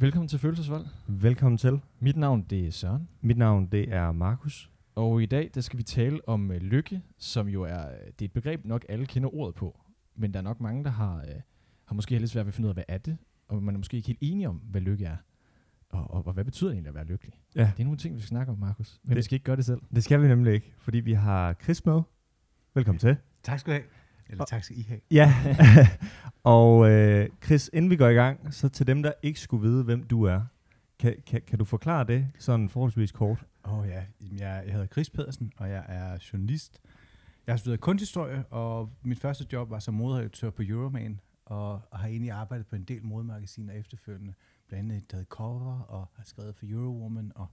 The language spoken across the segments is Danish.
Velkommen til Følelsesvold. Velkommen til. Mit navn det er Søren, Mit navn det er Markus. og i dag der skal vi tale om øh, lykke, som jo er, øh, det er et begreb nok alle kender ordet på, men der er nok mange, der har, øh, har måske lidt svært ved at finde ud af, hvad er det, og man er måske ikke helt enige om, hvad lykke er. Og, og, og hvad betyder det egentlig at være lykkelig? Ja. Det er nogle ting, vi skal snakke om, Markus. Men vi Det- skal ikke gøre det selv. Det skal vi nemlig ikke, fordi vi har Chris med. Velkommen til. Tak skal du have. Eller tak skal I have. Ja, og øh, Chris, inden vi går i gang, så til dem, der ikke skulle vide, hvem du er, kan, kan, kan du forklare det sådan forholdsvis kort? Åh oh, ja, jeg, jeg hedder Chris Pedersen, og jeg er journalist. Jeg har studeret kunsthistorie, og mit første job var som moderedaktør på Euroman, og, og har egentlig arbejdet på en del modemagasiner efterfølgende. Blandt andet taget cover, og har skrevet for Eurowoman, og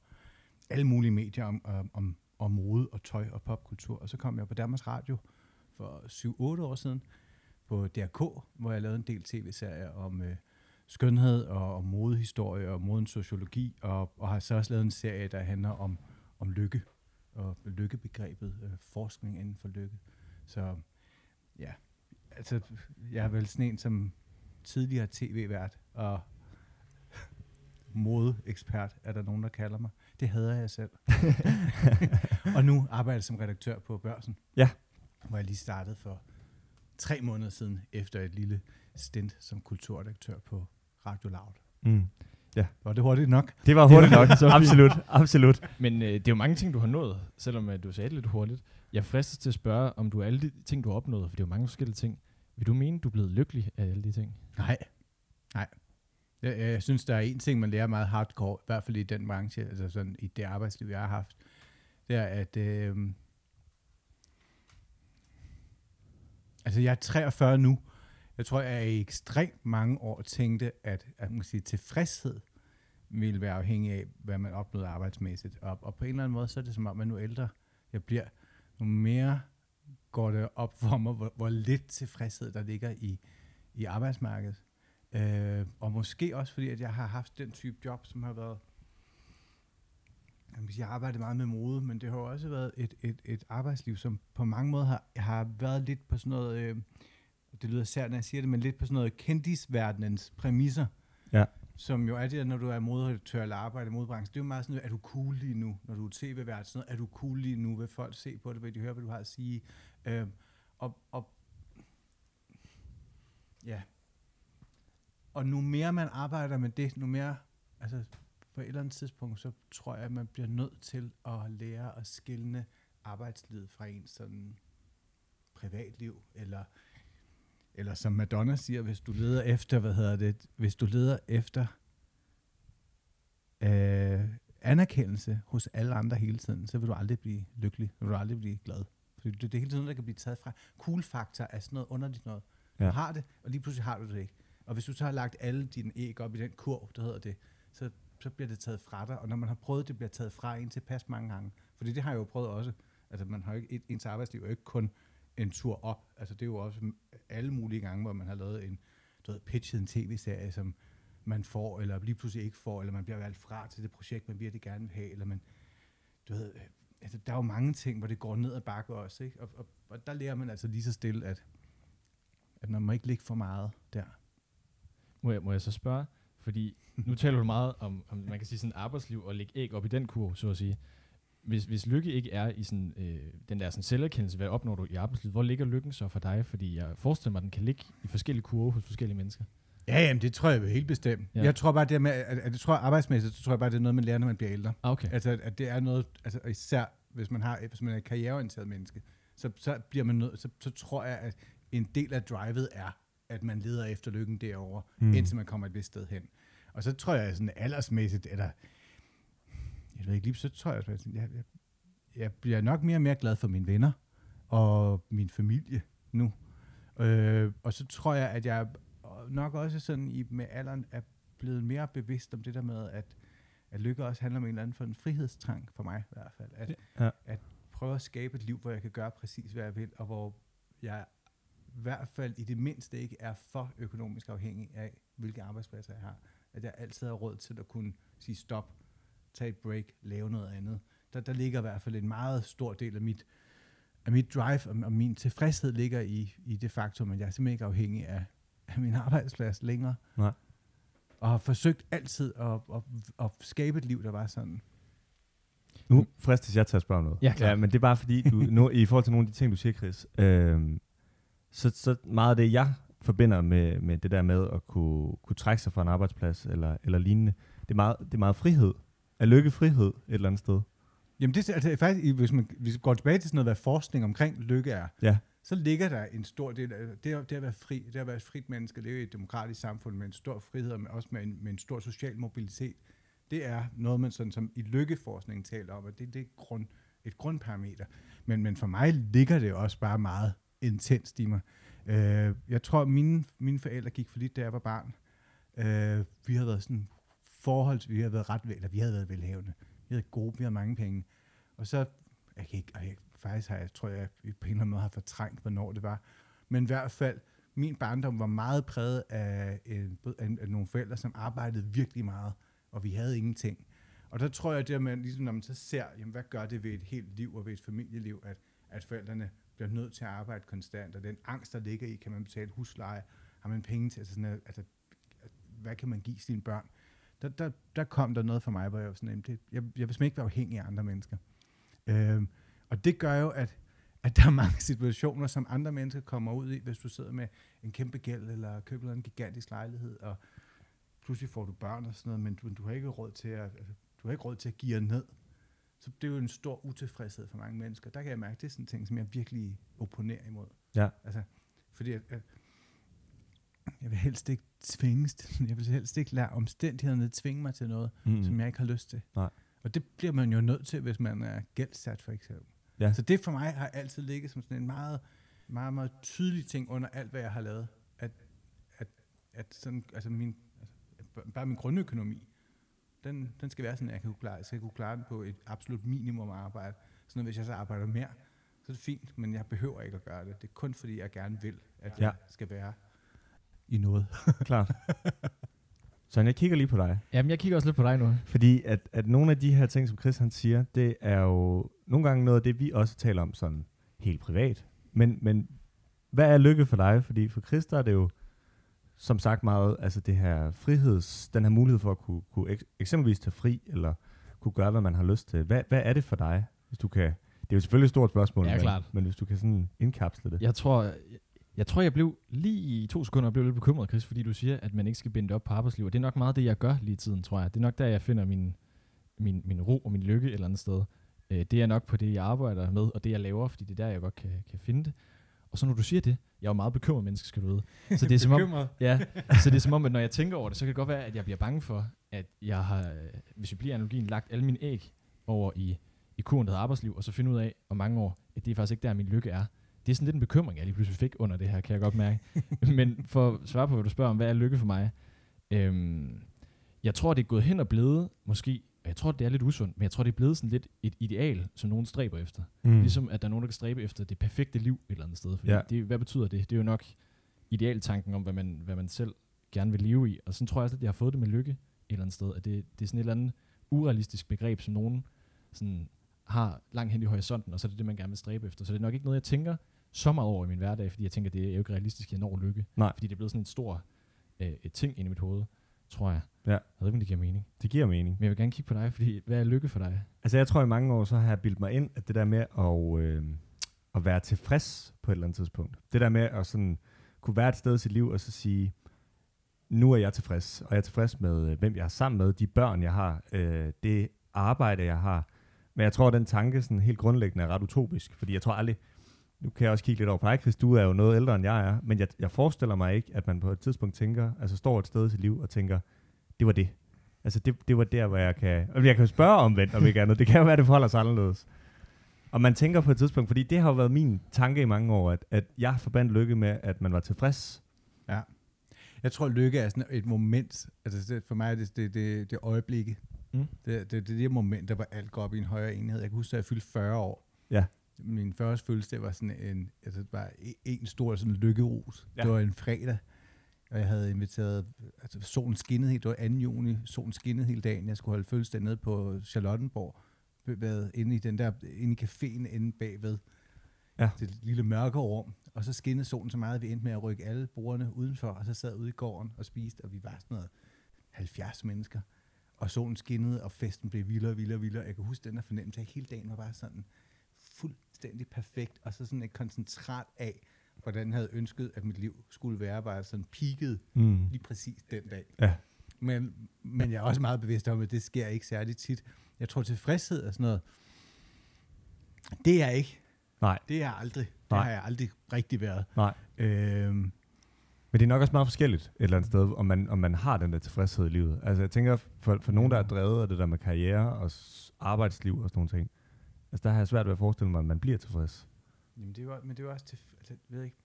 alle mulige medier om, om, om, om mode og tøj og popkultur. Og så kom jeg på Danmarks Radio for 7-8 år siden på DRK, hvor jeg lavede en del tv-serier om øh, skønhed og, og modehistorie og modens sociologi, og, og har så også lavet en serie, der handler om, om lykke og lykkebegrebet, øh, forskning inden for lykke. Så ja, altså jeg er vel sådan en som tidligere tv-vært og modeekspert, er der nogen, der kalder mig. Det hader jeg selv. og nu arbejder jeg som redaktør på Børsen. Ja. Hvor jeg lige startede for tre måneder siden, efter et lille stint som kulturredaktør på Radio Loud. Mm. Var det hurtigt nok? Det var hurtigt nok. så absolut, absolut. Men øh, det er jo mange ting, du har nået, selvom øh, du sagde det lidt hurtigt. Jeg fristes til at spørge, om du alle de ting, du har opnået, for det er jo mange forskellige ting. Vil du mene, du er blevet lykkelig af alle de ting? Nej. Nej. Jeg, jeg synes, der er en ting, man lærer meget hardcore, i hvert fald i den branche, altså sådan i det arbejdsliv, jeg har haft. Det er, at øh, altså jeg er 43 nu. Jeg tror, jeg i ekstremt mange år tænkte, at, at man kan sige, tilfredshed ville være afhængig af, hvad man opnåede arbejdsmæssigt. Og, og på en eller anden måde, så er det som om, at nu ældre jeg bliver, nu mere går det op for mig, hvor, hvor lidt tilfredshed der ligger i, i arbejdsmarkedet. Øh, og måske også fordi, at jeg har haft den type job, som har været... Jeg, har arbejdet meget med mode, men det har jo også været et, et, et arbejdsliv, som på mange måder har, har været lidt på sådan noget... Øh, det lyder sært, når jeg siger det, men lidt på sådan noget kendisverdenens præmisser. Ja. Som jo er det, når du er moderedaktør eller arbejder i modebranchen. Det er jo meget sådan, er du cool lige nu, når du er tv-vært? Sådan noget, er du cool lige nu? Vil folk se på det? Vil de høre, hvad du har at sige? Øh, og, og ja, og nu mere man arbejder med det, nu mere, altså på et eller andet tidspunkt, så tror jeg, at man bliver nødt til at lære at skille arbejdslivet fra ens sådan privatliv, eller, eller som Madonna siger, hvis du leder efter, hvad hedder det, hvis du leder efter øh, anerkendelse hos alle andre hele tiden, så vil du aldrig blive lykkelig, så vil du aldrig blive glad. Fordi det, det er hele tiden noget, der kan blive taget fra. Cool faktor er sådan noget underligt noget. Ja. Du har det, og lige pludselig har du det ikke. Og hvis du så har lagt alle dine æg op i den kurv, der hedder det, så, så bliver det taget fra dig. Og når man har prøvet, det bliver taget fra en tilpas mange gange. Fordi det har jeg jo prøvet også. Altså man har jo ikke, et- ens arbejdsliv er jo ikke kun en tur op. Altså det er jo også alle mulige gange, hvor man har lavet en, du ved, pitchet en tv-serie, som man får, eller lige pludselig ikke får, eller man bliver valgt fra til det projekt, man virkelig gerne vil have, eller man, du ved, altså, der er jo mange ting, hvor det går ned ad bakke også, ikke? Og, og, og der lærer man altså lige så stille, at, at man må ikke ligge for meget der. Må jeg, må jeg så spørge? Fordi nu taler du meget om, om, man kan sige sådan arbejdsliv og lægge æg op i den kurv, så at sige. Hvis, hvis lykke ikke er i sådan, øh, den der sådan selverkendelse, hvad opnår du i arbejdslivet, hvor ligger lykken så for dig? Fordi jeg forestiller mig, at den kan ligge i forskellige kurve hos forskellige mennesker. Ja, jamen, det tror jeg jo helt bestemt. Ja. Jeg tror bare, det med, at, at jeg tror arbejdsmæssigt, så tror jeg bare, det er noget, man lærer, når man bliver ældre. Ah, okay. Altså, at- det er noget, altså især hvis man, har, hvis man er et karriereorienteret menneske, så, så, bliver man nødt, så, så tror jeg, at en del af drivet er, at man leder efter lykken derovre, Mm. indtil man kommer et vist sted hen. Og så tror jeg sådan aldersmæssigt, eller jeg ved ikke lige, så tror jeg, at jeg, jeg, jeg bliver nok mere og mere glad for mine venner og min familie nu. Øh, og så tror jeg, at jeg nok også sådan i, med alderen er blevet mere bevidst om det der med, at, at lykke også handler om en eller anden for en frihedstrang for mig i hvert fald. At, Ja. at prøve at skabe et liv, hvor jeg kan gøre præcis, hvad jeg vil, og hvor jeg hvert fald i det mindste ikke er for økonomisk afhængig af, hvilke arbejdspladser jeg har. At jeg altid har råd til at kunne sige stop, tage et break, lave noget andet. Der, der ligger i hvert fald en meget stor del af mit, af mit drive og, og min tilfredshed ligger i, i det faktum, at jeg er simpelthen ikke afhængig af, af min arbejdsplads længere. Nej. og har forsøgt altid at, at, at skabe et liv, der var sådan. Nu fristes jeg til at spørge om noget. Ja, ja men det er bare fordi, du, nu, i forhold til nogle af de ting, du siger, Chris, øh, så, så meget af det, jeg forbinder med, med det der med at kunne, kunne trække sig fra en arbejdsplads eller, eller lignende, det er, meget, det er meget frihed. Er lykke frihed et eller andet sted? Jamen det er altså, faktisk, hvis man hvis vi går tilbage til sådan noget, hvad forskning omkring lykke er, Ja. så ligger der en stor del af det, at- det at være fri, det at være et frit menneske, leve i et demokratisk samfund med en stor frihed, og med, også med en, med en stor social mobilitet, det er noget, man sådan, som i lykkeforskningen taler om, at det, det er grund, et grundparameter. Men, men for mig ligger det også bare meget intenst i mig. Øh, jeg tror, mine, mine forældre gik for lidt, da jeg var barn. Øh, vi havde været sådan forhold, vi har været ret vel, eller vi havde været velhavende. Vi havde gode, vi havde mange penge. Og så, jeg kan ikke, og jeg, faktisk har jeg, tror jeg, på en eller anden måde har fortrængt, hvornår det var. Men i hvert fald, min barndom var meget præget af, øh, en, af, af nogle forældre, som arbejdede virkelig meget, og vi havde ingenting. Og der tror jeg, det med, ligesom når man så ser, jamen, hvad gør det ved et helt liv og ved et familieliv, at, at forældrene bliver nødt til at arbejde konstant, og den angst, der ligger i, kan man betale husleje, har man penge til, altså sådan, at, altså, hvad kan man give sine børn? Der, der, der kom der noget for mig, hvor jeg var sådan, jamen, det, jeg, jeg vil simpelthen ikke være afhængig af andre mennesker. Øhm, og det gør jo, at, at der er mange situationer, som andre mennesker kommer ud i, hvis du sidder med en kæmpe gæld, eller køber en gigantisk lejlighed, og pludselig får du børn og sådan noget, men du, du har ikke råd til at, altså, du har ikke råd til at give jer ned. Så det er jo en stor utilfredshed for mange mennesker. Der kan jeg mærke, det er sådan en ting, som jeg virkelig opponerer imod. Ja. Altså, fordi at, at jeg vil helst ikke tvinges jeg vil helst ikke lade omstændighederne tvinge mig til noget, mm. som jeg ikke har lyst til. Nej. Og det bliver man jo nødt til, hvis man er gældsat, for eksempel. Ja. Så det for mig har altid ligget som sådan en meget, meget, meget tydelig ting under alt, hvad jeg har lavet. At, at, at sådan, altså min, altså bare min grundøkonomi, den, den skal være sådan, at jeg kan kunne klare, jeg skal kunne klare den på et absolut minimum arbejde. Så hvis jeg så arbejder mere, så er det fint, men jeg behøver ikke at gøre det. Det er kun fordi, jeg gerne vil, at Ja. jeg skal være i noget. Klart. Så jeg kigger lige på dig. Jamen, jeg kigger også lidt på dig nu. Fordi at, at nogle af de her ting, som Chris han siger, det er jo nogle gange noget af det, vi også taler om sådan helt privat. Men, men hvad er lykke for dig? Fordi for Chris, der er det jo som sagt meget, altså det her friheds, den her mulighed for at kunne, kunne ek, eksempelvis tage fri, eller kunne gøre, hvad man har lyst til. Hvad, hvad er det for dig, hvis du kan, det er jo selvfølgelig et stort spørgsmål, Ja, men, klart. men hvis du kan sådan indkapsle det. Jeg tror, jeg, jeg tror, jeg blev lige i to sekunder blev lidt bekymret, Chris, fordi du siger, at man ikke skal binde det op på arbejdsliv. Og det er nok meget det, jeg gør lige i tiden, tror jeg. Det er nok der, jeg finder min, min, min ro og min lykke et eller andet sted. Øh, det er nok på det, jeg arbejder med, og det, jeg laver, fordi det er der, jeg godt kan, kan finde det. Og så når du siger det, jeg er jo meget bekymret menneske, skal du vide. Så det er som om. Ja, så det er som om, at når jeg tænker over det, så kan det godt være, at jeg bliver bange for, at jeg har, øh, hvis vi bliver analogien, lagt alle mine æg over i, i kurven, der hedder arbejdsliv, og så finde ud af om mange år, at det er faktisk ikke der, min lykke er. Det er sådan lidt en bekymring, jeg lige pludselig fik under det her, kan jeg godt mærke. Men for at svare på, hvad du spørger om, hvad er lykke for mig? Øhm, jeg tror, det er gået hen og blevet, måske, og jeg tror, det er lidt usundt, men jeg tror, det er blevet sådan lidt et ideal, som nogen stræber efter. Mm. Ligesom at der er nogen, der kan stræbe efter det perfekte liv et eller andet sted. Fordi Ja. det, hvad betyder det? Det er jo nok idealtanken om, hvad man, hvad man selv gerne vil leve i. Og sådan tror jeg også, at jeg har fået det med lykke et eller andet sted. At det, det er sådan et eller andet urealistisk begreb, som nogen sådan har langt hen i horisonten, og så er det det, man gerne vil stræbe efter. Så det er nok ikke noget, jeg tænker så meget over i min hverdag, fordi jeg tænker, det er jo ikke realistisk, at jeg når lykke. Nej. Fordi det er blevet sådan en stor øh, ting inde i mit hoved, tror jeg. Ja. Jeg ved ikke, om det giver mening. Det giver mening. Men jeg vil gerne kigge på dig, fordi hvad er lykke for dig? Altså jeg tror i mange år, så har jeg bildt mig ind, at det der med at, øh, at være tilfreds på et eller andet tidspunkt. Det der med at sådan, kunne være et sted i sit liv og så sige, nu er jeg tilfreds, og jeg er tilfreds med, øh, hvem jeg er sammen med, de børn, jeg har, øh, det arbejde, jeg har. Men jeg tror, at den tanke sådan helt grundlæggende er ret utopisk, fordi jeg tror aldrig, nu kan jeg også kigge lidt over på dig, Chris, du er jo noget ældre, end jeg er, men jeg, jeg forestiller mig ikke, at man på et tidspunkt tænker, altså står et sted i sit liv og tænker, det var det. Altså det, det var der, hvor jeg kan... Og jeg kan jo spørge omvendt, om ikke andet. Det kan jo være, det forholder sig anderledes. Og man tænker på et tidspunkt, fordi det har jo været min tanke i mange år, at, at jeg forbandt lykke med, at man var tilfreds. Ja. Jeg tror, lykke er sådan et moment. Altså det, for mig er det det, det, det øjeblikke. Mm. Det, det, det er det moment, der hvor alt går op i en højere enhed. Jeg kan huske, at jeg fyldte 40 år. Ja. Min første fødselsdag var sådan en, altså det var en- stor sådan lykkerus. Ja. Ja. Det var en fredag, og jeg havde inviteret, altså solen skinnede helt, det var 2. juni, solen skinnede hele dagen. Jeg skulle holde fødselsdag nede på Charlottenborg, været inde i den der, inde i caféen inde bagved. Ja. Det lille mørke rum. Og så skinnede solen så meget, at vi endte med at rykke alle bordene udenfor, og så sad ude i gården og spiste, og vi var sådan noget 70 mennesker, og solen skinnede, og festen blev vildere og vildere og vildere. Jeg kan huske den der fornemmelse at hele dagen var bare sådan fuldstændig perfekt, og så sådan et koncentrat af, hvordan jeg havde ønsket, at mit liv skulle være, bare sådan peaked Mm. lige præcis den dag. Ja. Men, men jeg er også meget bevidst om, at det sker ikke særlig tit. Jeg tror, tilfredshed og sådan noget, det er ikke. Nej. Det er jeg aldrig. Det Nej. har jeg aldrig rigtig været. Nej. Øhm, Men det er nok også meget forskelligt et eller andet sted, om man, om man har den der tilfredshed i livet. Altså jeg tænker, for, for nogen, der er drevet af det der med karriere og arbejdsliv og sådan nogle ting, altså der har jeg svært ved at forestille mig, at man bliver tilfreds. Jamen det er jo, men det er jo også til, altså, jeg ved ikke.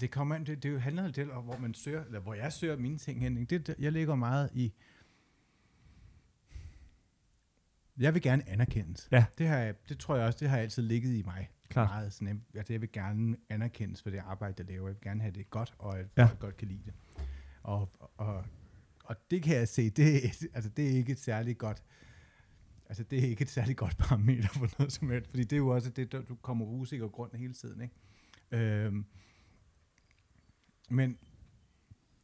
Det kommer an, det, det handler jo til, hvor man søger, eller hvor jeg søger mine ting hen. Det, jeg ligger meget i, jeg vil gerne anerkendes. Ja. Det, har jeg, det tror jeg også, det har altid ligget i mig. Klart. Meget sådan, jeg, altså, jeg vil gerne anerkendes for det arbejde, jeg laver. Jeg vil gerne have det godt, og at Ja. folk godt kan lide det. Og, og, og det kan jeg se, det, er- altså, det er ikke et særligt godt Altså, det er ikke et særligt godt parameter for noget som helst, fordi det er jo også det, der du kommer på usikker grund hele tiden, ikke? Øhm, men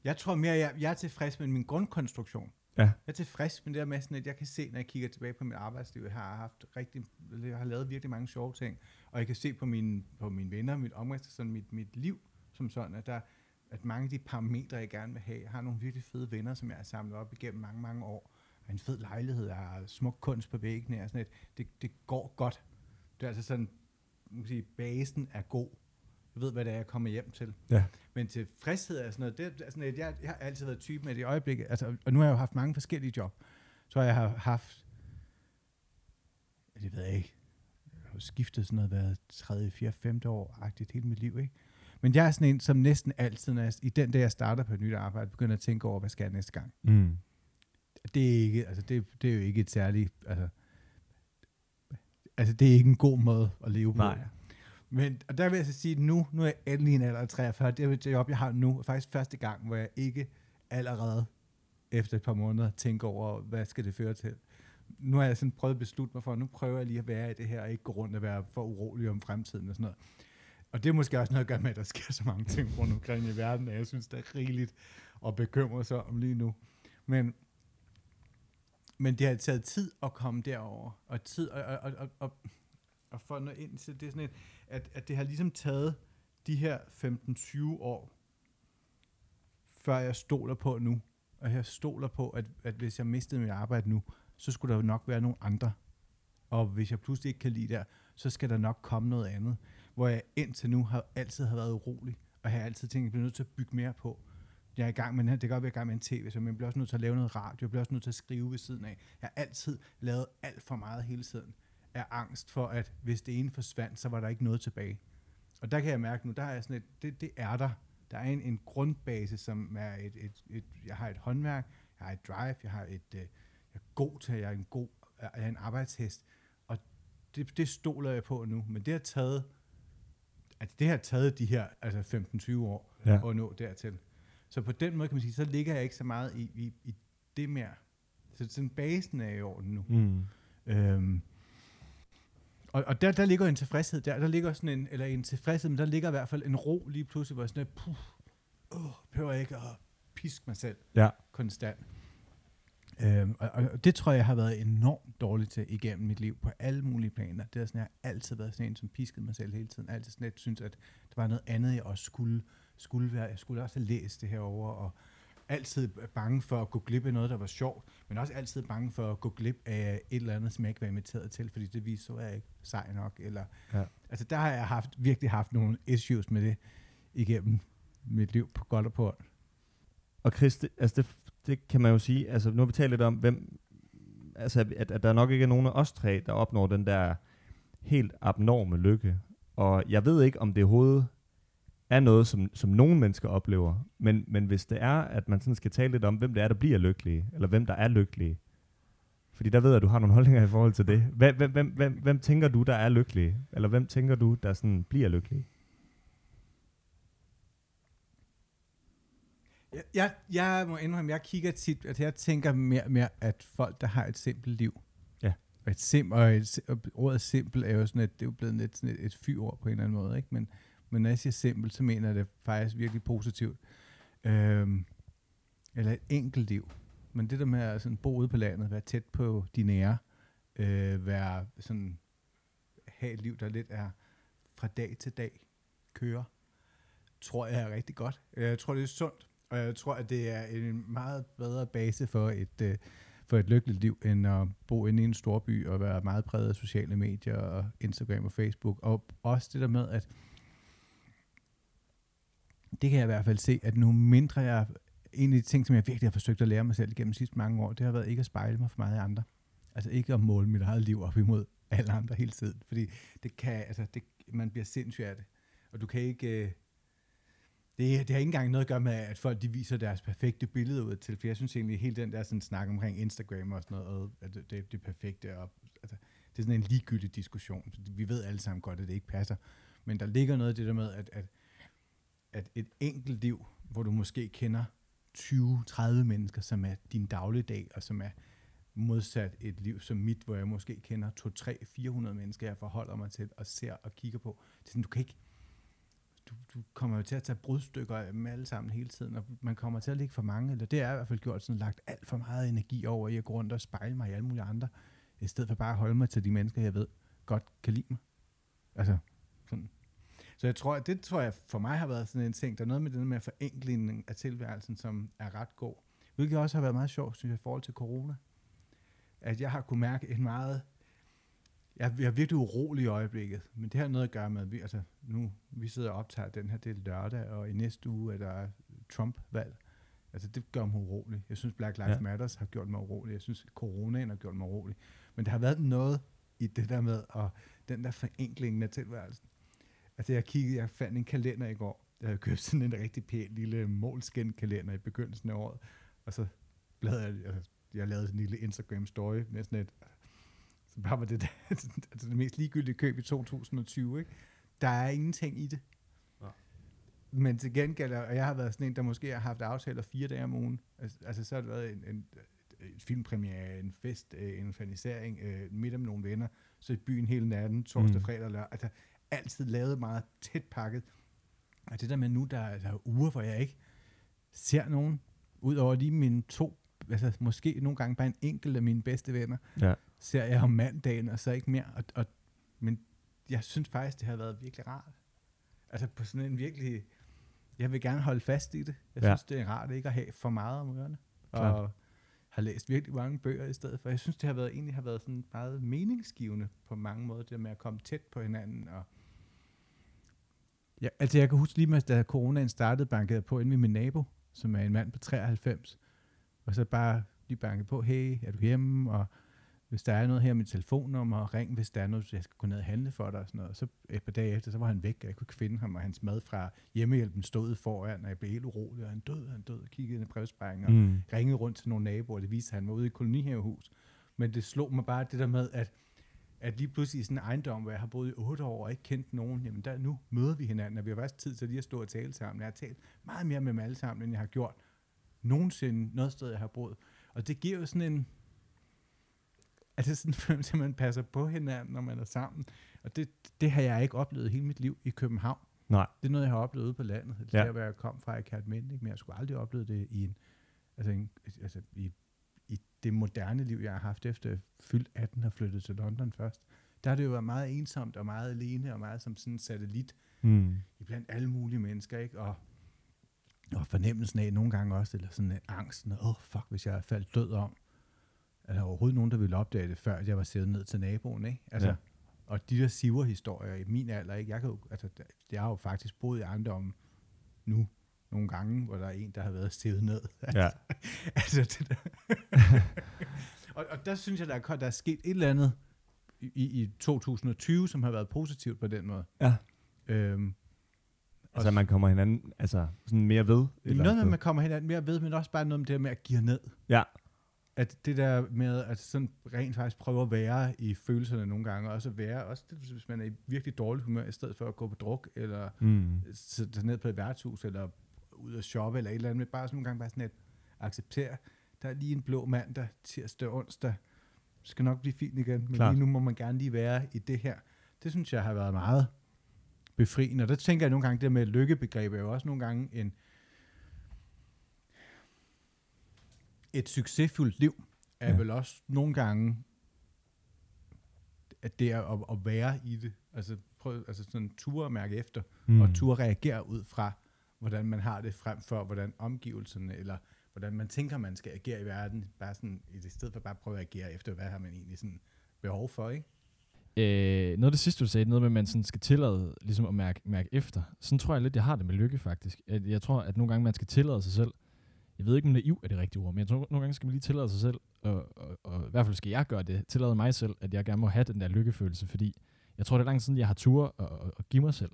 jeg tror mere, jeg, jeg er tilfreds med min grundkonstruktion. Ja. Jeg er tilfreds med det der med sådan, at jeg kan se, når jeg kigger tilbage på mit arbejdsliv, jeg har haft rigtig, jeg har lavet virkelig mange sjove ting, og jeg kan se på mine, på mine venner, mit omgangskreds, sådan mit, mit liv som sådan, at der at mange af de parametre, jeg gerne vil have, jeg har nogle virkelig fede venner, som jeg har samlet op igennem mange, mange år. En fed lejlighed, har smuk kunst på væggene, og sådan et, det, det går godt. Det er altså sådan, man kan sige, basen er god. Jeg ved, hvad det er, jeg kommer hjem til. Ja. Men tilfredshed er sådan noget, det er sådan et, jeg, jeg har altid været typen af det øjeblik, altså, og nu har jeg jo haft mange forskellige job. Så jeg har haft, det ved jeg ikke, jeg har skiftet sådan noget, været 3, 4, 5 år-agtigt hele mit liv, ikke? Men jeg er sådan en, som næsten altid, når jeg, i den dag, jeg starter på et nyt arbejde, begynder at tænke over, hvad skal jeg næste gang? Mm. Det er ikke, altså det, det er jo ikke et særligt, altså, altså det er ikke en god måde at leve på. Nej. Men og der vil jeg så sige, at nu, nu er jeg endelig en alder af 43. Det er det job, jeg har nu. Faktisk første gang, hvor jeg ikke allerede efter et par måneder tænker over, hvad skal det føre til. Nu har jeg sådan prøvet at beslutte mig for, at nu prøver jeg lige at være i det her, og ikke gå rundt og være for urolig om fremtiden og sådan noget. Og det er måske også noget at gøre med, at der sker så mange ting rundt omkring i verden, at jeg synes, det er rigeligt at bekymre sig om lige nu. Men, men det har taget tid at komme derover, og tid, og, og, og, og, og, for at nå ind til det er sådan et, at, at det har ligesom taget de her 15-20 år, før jeg stoler på nu. Og jeg stoler på, at, at hvis jeg mistede mit arbejde nu, så skulle der nok være nogle andre. Og hvis jeg pludselig ikke kan lide der, så skal der nok komme noget andet. Hvor jeg indtil nu har altid har været urolig, og jeg har altid tænkt, at jeg bliver nødt til at bygge mere på. Jeg er i gang med, det kan godt være, jeg er i gang med en tv, så jeg bliver også nødt til at lave noget radio, jeg bliver også nødt til at skrive ved siden af. Jeg har altid lavet alt for meget hele tiden af angst for, at hvis det ene forsvandt, så var der ikke noget tilbage. Og der kan jeg mærke nu, der er sådan et, det, det er der. Der er en, en grundbase, som er et, et, et, jeg har et håndværk, jeg har et drive, jeg har et, øh, jeg er god til, jeg er en god, jeg er en arbejdshest, og det, det stoler jeg på nu. Men det har taget, at det har taget de her altså 15-20 år Ja. at nå dertil. Så på den måde kan man sige, så ligger jeg ikke så meget i, i, i det mere. Så sådan basen er i orden nu. Mm. Øhm, og, og der, der ligger en tilfredshed der, der ligger sådan en, eller en tilfredshed, men der ligger i hvert fald en ro lige pludselig, hvor jeg sådan puh, åh, behøver jeg ikke at piske mig selv Ja. konstant. Øhm, og, og, det tror jeg, jeg har været enormt dårlig til igennem mit liv på alle mulige planer. Det er sådan, jeg har altid været sådan en, som piskede mig selv hele tiden. Altid sådan lidt synes, at der var noget andet, jeg også skulle, skulle være. Jeg skulle også have læst det herover og altid bange for at gå glip af noget, der var sjovt, men også altid bange for at gå glip af et eller andet, som jeg ikke var inviteret til, fordi det viser, så er jeg ikke sej nok. Eller, Ja. Altså der har jeg haft, virkelig haft nogle issues med det igennem mit liv på godt og på ondt. Og Chris, det, altså det, det kan man jo sige, altså nu har vi talt lidt om, hvem, altså at, at der nok ikke er nogen af os tre, der opnår den der helt abnorme lykke. Og jeg ved ikke, om det overhovedet er noget, som, som nogle mennesker oplever, men, men hvis det er, at man sådan skal tale lidt om, hvem det er, der bliver lykkelige, eller hvem der er lykkelige, fordi der ved jeg, at du har nogle holdninger i forhold til det. Hvem, hvem, hvem, hvem, hvem tænker du, der er lykkelige? Eller hvem tænker du, der sådan bliver lykkelige? Jeg, jeg, jeg må indrømme, jeg kigger tit, at jeg tænker mere og mere, at folk, der har et simpelt liv, Ja. et sim, og, et, og ordet simpel er jo sådan, at det er jo blevet lidt sådan et, et fyord på en eller anden måde, ikke? Men, men når jeg siger simpelt, så mener jeg det faktisk virkelig positivt. Øhm, eller et enkelt liv. Men det der med at sådan bo ude på landet, være tæt på de nære, øh, være sådan, have et liv, der lidt er fra dag til dag, køre, tror jeg er rigtig godt. Jeg tror, det er sundt, og jeg tror, at det er en meget bedre base for et, øh, for et lykkeligt liv, end at bo inde i en storby og være meget præget af sociale medier og Instagram og Facebook. Og også det der med, at det kan jeg i hvert fald se, at nu mindre jeg, en af de ting, som jeg virkelig har forsøgt at lære mig selv gennem de sidste mange år, det har været ikke at spejle mig for meget af andre. Altså ikke at måle mit eget liv op imod alle andre hele tiden. Fordi det kan, altså det, man bliver sindssyg af det. Og du kan ikke, øh, det, det har ikke engang noget at gøre med, at folk de viser deres perfekte billede ud til, for jeg synes egentlig, hele den der sådan, snak omkring Instagram og sådan noget, at det, det, det perfekte, og, altså, det er sådan en ligegyldig diskussion. Vi ved alle sammen godt, at det ikke passer. Men der ligger noget af det der med, at, at, at et enkelt liv, hvor du måske kender 20-30 mennesker, som er din dagligdag, og som er modsat et liv som mit, hvor jeg måske kender 2-3-400 mennesker, jeg forholder mig til og ser og kigger på. Det er sådan, du kan ikke, du, du kommer jo til at tage brudstykker af dem alle sammen hele tiden, og man kommer til at ligge for mange, eller det er i hvert fald gjort sådan lagt alt for meget energi over i at gå rundt og spejle mig i alle mulige andre, i stedet for bare at holde mig til de mennesker, jeg ved godt kan lide mig. Altså. Så jeg tror, det tror jeg for mig har været sådan en ting, der er noget med det med forenklingen af tilværelsen, som er ret god. Hvilket også har været meget sjovt, synes jeg, i forhold til corona. At jeg har kunne mærke en meget jeg, jeg er virkelig urolig i øjeblikket, men det har noget at gøre med, at vi, altså, nu, vi sidder og optager den her, det er lørdag, og i næste uge er der Trump-valg. Altså, det gør mig urolig. Jeg synes, Black Lives ja. Matters har gjort mig urolig. Jeg synes, coronaen har gjort mig urolig. Men der har været noget i det der med, og den der forenkling af tilværelsen. Altså, jeg kiggede, jeg fandt en kalender i går. Jeg havde købt sådan en rigtig pæn lille målskin-kalender i begyndelsen af året. Og så lavede jeg, jeg, jeg lavede sådan en lille Instagram-story med sådan et, så bare var det, der, altså det mest ligegyldige køb i 2020. Ikke? Der er ingenting i det. Ja. Men til gengæld, og jeg har været sådan en, der måske har haft aftaler fire dage om ugen. Altså, altså så har det været en, en, en filmpremiere, en fest, øh, en fanisering, øh, midt om nogle venner, så i byen hele natten, torsdag, mm. fredag lørdag. Altså altid lavet meget tæt pakket. Og det der med nu, der er, der er uger, hvor jeg ikke ser nogen, udover lige mine to, altså måske nogle gange bare en enkelt af mine bedste venner, ja ser jeg om mandagen, og så ikke mere. Og, og, men jeg synes faktisk, det har været virkelig rart. Altså på sådan en virkelig... Jeg vil gerne holde fast i det. Jeg ja. synes, det er rart ikke at have for meget om ørerne. Klar. Og har læst virkelig mange bøger i stedet for. Jeg synes, det har været, egentlig har været sådan meget meningsgivende på mange måder, det med at komme tæt på hinanden. Og ja, altså jeg kan huske lige med, da coronaen startede, bankede på ind med min nabo, som er en mand på 93. Og så bare lige banket på, hey, er du hjemme? Og hvis der er noget her med telefonnummer, ring, hvis der er noget, jeg skal gå ned og handle for dig og sådan noget. Så et par dage efter, så var han væk, og jeg kunne ikke finde ham, og hans mad fra hjemmehjælpen stod foran, og jeg blev helt urolig, og han død, han død, og kiggede ind i brevsprækken, og mm. ringede rundt til nogle naboer, og det viste, at han var ude i kolonihavehus. Men det slog mig bare det der med, at at lige pludselig i sådan en ejendom, hvor jeg har boet i otte år og ikke kendt nogen, jamen der, nu møder vi hinanden, og vi har faktisk tid til lige at stå og tale sammen. Jeg har talt meget mere med dem alle sammen, end jeg har gjort nogensinde noget sted, jeg har boet. Og det giver jo sådan en, er det sådan en følelse, at man passer på hinanden, når man er sammen. Og det, det har jeg ikke oplevet hele mit liv i København. Nej. Det er noget, jeg har oplevet ude på landet. Det er ja. der, hvor jeg kom fra i Kærtmænd, men jeg skulle aldrig opleve det i, en, altså, en, altså i, i det moderne liv, jeg har haft efter fyldt 18 og flyttet til London først. Der har det jo været meget ensomt og meget alene og meget som sådan en satellit mm. blandt alle mulige mennesker, ikke? Og, og fornemmelsen af nogle gange også, eller sådan en angsten, åh oh, fuck, hvis jeg er faldt død om, er der overhovedet nogen, der ville opdage det, før jeg var siddet ned til naboen, ikke? Altså, ja. Og de der siver-historier i min alder, ikke? Jeg, kan jo, altså, jeg har jo faktisk boet i ejendommen nu, nogle gange, hvor der er en, der har været sivet ned. Ja. altså, det der. og, og der synes jeg, der er, der er sket et eller andet i, i 2020, som har været positivt på den måde. Ja. Øhm, altså, man kommer hinanden altså, sådan mere ved? Noget med, man kommer hinanden mere ved, men også bare noget med det med at give ned. Ja at det der med at sådan rent faktisk prøve at være i følelserne nogle gange, og også at være, også det, hvis man er i virkelig dårlig humør, i stedet for at gå på druk, eller mm. sætte ned på et værtshus, eller ud og shoppe, eller et eller andet, men bare sådan nogle gange bare sådan et acceptere, der er lige en blå mandag, tirsdag og onsdag, skal nok blive fint igen, men Klar. lige nu må man gerne lige være i det her. Det synes jeg har været meget befriende, og der tænker jeg nogle gange, det med lykkebegreb er jo også nogle gange en, et succesfuldt liv er Ja. vel også nogle gange, at det er at, at være i det. Altså, prøv, altså sådan ture at mærke efter, mm. og ture reagere ud fra, hvordan man har det, frem for hvordan omgivelserne, eller hvordan man tænker, man skal agere i verden, bare sådan, i det stedet for bare at prøve at agere efter, hvad har man egentlig sådan behov for, ikke? Øh, noget af det sidste, du sagde, noget med, at man sådan skal tillade ligesom at mærke, mærke efter. Sådan tror jeg lidt, jeg har det med lykke, faktisk. At jeg tror, at nogle gange man skal tillade sig selv. Jeg ved ikke, om naiv er det rigtige ord, men jeg tror, nogle gange skal man lige tillade sig selv, og, og, og i hvert fald skal jeg gøre det, tillade mig selv, at jeg gerne må have den der lykkefølelse, fordi jeg tror, det er lang tid siden, jeg har tur at, at, at give mig selv.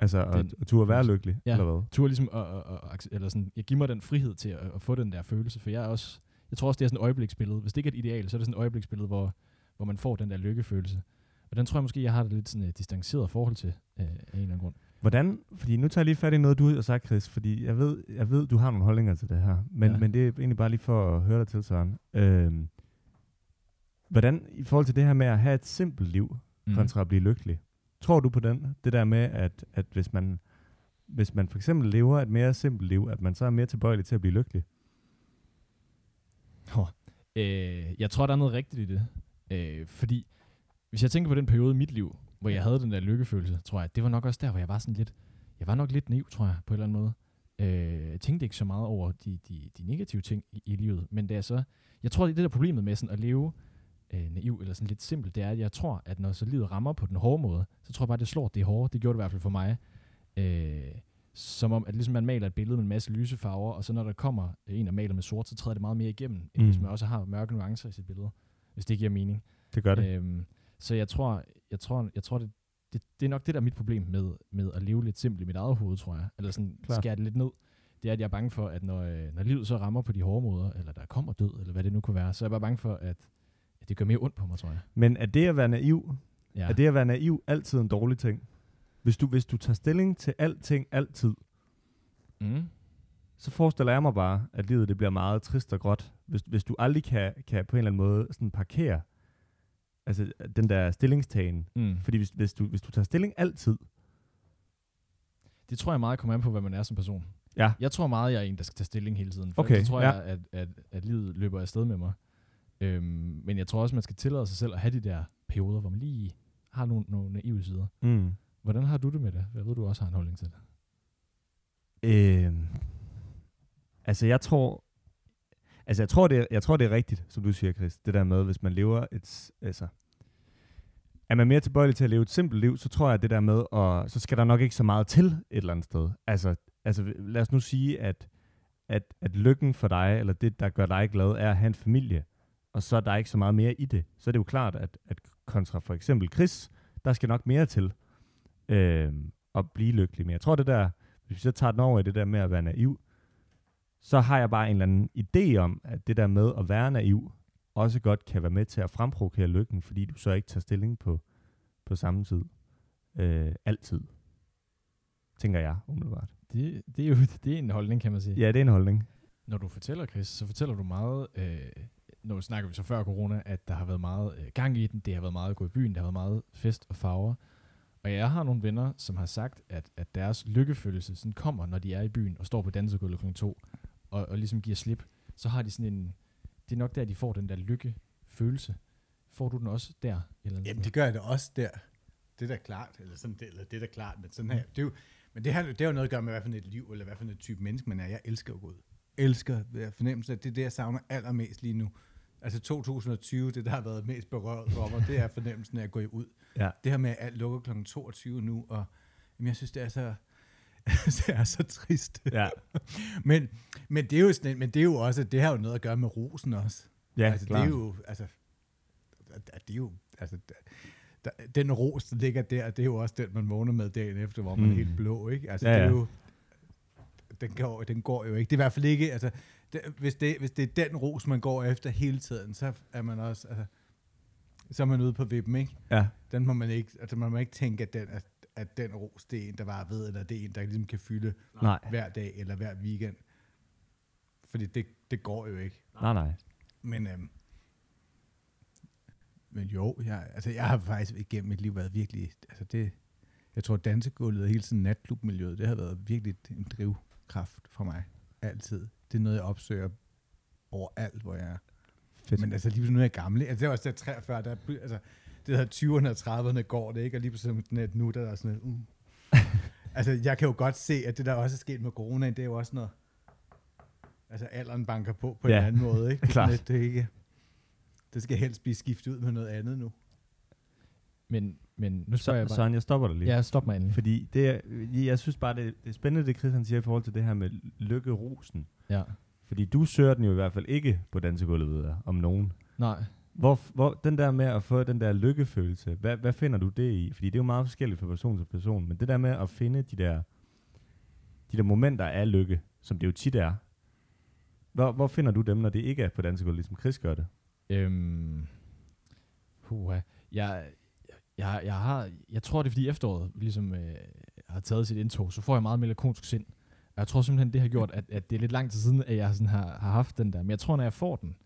Altså, at, Den- at turde være lykkelig, Ja. eller hvad? Tur ligesom at, at, at, at eller sådan, jeg giver mig den frihed til at, at, få den der følelse, for jeg er også, jeg tror også, det er sådan et øjebliksbillede. Hvis det ikke er et ideal, så er det sådan et øjebliksbillede, hvor, hvor man får den der lykkefølelse. Og den tror jeg måske, jeg har det lidt sådan et distanceret forhold til, øh, af en eller anden grund. Hvordan, fordi nu tager jeg lige fat i noget, du har sagt, Chris, fordi jeg ved, jeg ved du har nogle holdninger til det her, men, Ja. men det er egentlig bare lige for at høre dig til, Søren. Øhm, hvordan, i forhold til det her med at have et simpelt liv, Mm. kontra at blive lykkelig, tror du på den? Det der med, at, at hvis, man, hvis man for eksempel lever et mere simpelt liv, at man så er mere tilbøjelig til at blive lykkelig? Øh, jeg tror, der er noget rigtigt i det. Øh, fordi hvis jeg tænker på den periode i mit liv, hvor jeg havde den der lykkefølelse, tror jeg, det var nok også der, hvor jeg var sådan lidt, jeg var nok lidt naiv, tror jeg, på en eller anden måde. Øh, jeg tænkte ikke så meget over de, de, de negative ting i, i livet, men det er så, jeg tror, det er det der problemet med sådan at leve øh, naiv eller sådan lidt simpelt, det er, at jeg tror, at når så livet rammer på den hårde måde, så tror jeg bare, det slår det hårde. Det gjorde det i hvert fald for mig. Øh, som om, at ligesom man maler et billede med en masse lyse farver, og så når der kommer en og maler med sort, så træder det meget mere igennem, end Mm. hvis man også har mørke nuancer i sit billede, hvis det giver mening. Det gør det. Øhm, så jeg tror, jeg tror, jeg tror det, det, det er nok det, der er mit problem med, med at leve lidt simpelt i mit eget hoved, tror jeg. Eller sådan skære det lidt ned. Det er, at jeg er bange for, at når, øh, når livet så rammer på de hårde måder, eller der kommer død, eller hvad det nu kunne være, så er jeg bare bange for, at, at det gør mere ondt på mig, tror jeg. Men er det at være naiv, Ja. er det at være naiv altid en dårlig ting? Hvis du, hvis du tager stilling til alting altid, Mm. så forestiller jeg mig bare, at livet det bliver meget trist og gråt, hvis, hvis du aldrig kan, kan på en eller anden måde sådan parkere altså den der stillingstagen. Mm. Fordi hvis, hvis, du, hvis du tager stilling altid, Det tror jeg meget kommer an på, hvad man er som person. ja, Jeg tror meget, jeg er en, der skal tage stilling hele tiden. For Okay, så tror ja. jeg, at, at, at livet løber afsted med mig. Øhm, men jeg tror også, man skal tillade sig selv at have de der perioder, hvor man lige har nogle, nogle naive sider. mm. Hvordan har du det med det? Jeg ved, du også har en holdning til det. øh, altså jeg tror, altså jeg tror, det jeg tror, det er rigtigt, som du siger, Chris, det der med, hvis man lever et, altså, er man mere tilbøjelig til at leve et simpelt liv, så tror jeg, at det der med, og så skal der nok ikke så meget til et eller andet sted. Altså, altså lad os nu sige, at, at, at lykken for dig, eller det, der gør dig glad, er at have en familie, og så er der ikke så meget mere i det. Så er det jo klart, at, at kontra for eksempel Chris, der skal nok mere til øh, at blive lykkelig. Men jeg tror, det der, hvis vi så tager den over i det der med at være naiv, så har jeg bare en eller anden idé om, at det der med at være naiv, også godt kan være med til at fremprovokere lykken, fordi du så ikke tager stilling på, på samme tid. Øh, altid. Tænker jeg, umiddelbart. Det, det er jo det er en holdning, kan man sige. Ja, det er en holdning. Når du fortæller, Chris, så fortæller du meget, øh, nu snakker vi så før corona, at der har været meget øh, gang i den, det har været meget at gå i byen, der har været meget fest og farver. Og jeg har nogle venner, som har sagt, at, at deres lykkefølelse sådan kommer, når de er i byen og står på dansegulvet kl. 2 og, og ligesom giver slip. Så har de sådan en, det er nok der, de får den der lykkefølelse. Får du den også der? Eller Jamen, det gør jeg da også der. Det er da klart, eller sådan det, eller det er da klart, men sådan her, det er jo, men det har, det har jo noget at gøre med, hvad for et liv, eller hvad for et type menneske man er. Jeg elsker at gå ud. Elsker ved fornemmelse, at det er det, jeg savner allermest lige nu. Altså 2020, det der har været mest berørt for mig, det er fornemmelsen af at gå ud. Ja. Det her med, at alt lukker kl. 22 nu, og jamen, jeg synes, det er så, det er så trist. Ja, Men, men, det er jo sådan, men det er jo også, det har jo noget at gøre med rosen også. ja altså, klart. det er jo, altså, det er jo, altså, der, den ros, der ligger der, det er jo også den, man vågner med dagen efter, hvor man Mm. er helt blå, ikke? Altså, Ja, det er ja. jo, den går, den går jo ikke. Det er i hvert fald ikke, altså, det, hvis, det, hvis det er den ros, man går efter hele tiden, så er man også, altså, så er man ude på vippen, ikke? Ja, Den må man ikke, altså man må ikke tænke, at den, at, at den ros, det er en, der var ved, eller det er en, der ligesom kan fylde nej, hver dag eller hver weekend. Fordi det, det går jo ikke. nej, nej. Men, øhm, men jo, jeg, altså jeg har faktisk igennem mit liv været virkelig, altså det, jeg tror dansegulvet og hele tiden natklubmiljøet, det har været virkelig en drivkraft for mig. Altid. Det er noget, jeg opsøger overalt, hvor jeg er. Fedt. Men altså lige pludselig nu er jeg gammel. Altså, det var også der 43, der, er- altså, det hedder 20'erne og 30'erne går det, ikke? Og lige pludselig sådan et nu, der er sådan et, uh. altså, jeg kan jo godt se, at det der også er sket med coronaen, det er jo også noget, altså alderen banker på på Ja, en anden måde, ikke? Det, sådan klart. lidt, det, er ikke, det skal helst blive skiftet ud med noget andet nu. Men, men nu spørger jeg Så, bare... Søren, jeg stopper dig lige. Ja, stop mig endelig. Fordi det jeg synes bare, det, det er spændende, det Chris han siger i forhold til det her med lykkerosen. Ja. Fordi du søger den jo i hvert fald ikke på dansegulvet, jeg, om nogen. Nej. Hvor, hvor, den der med at få den der lykkefølelse, hvad, hvad finder du det i? Fordi det er jo meget forskelligt fra person til person, men det der med at finde de der, de der momenter af lykke, som det jo tit er, hvor, hvor finder du dem, når det ikke er på dansegulvet, ligesom Chris gør det? Øhm, puha. Jeg, jeg, jeg, har, jeg tror, det er fordi efteråret ligesom øh, har taget sit indtog, så får jeg meget melankolsk sind. Og jeg tror simpelthen, det har gjort, at, at det er lidt lang tid siden, at jeg sådan har, har haft den der. Men jeg tror, når jeg får den,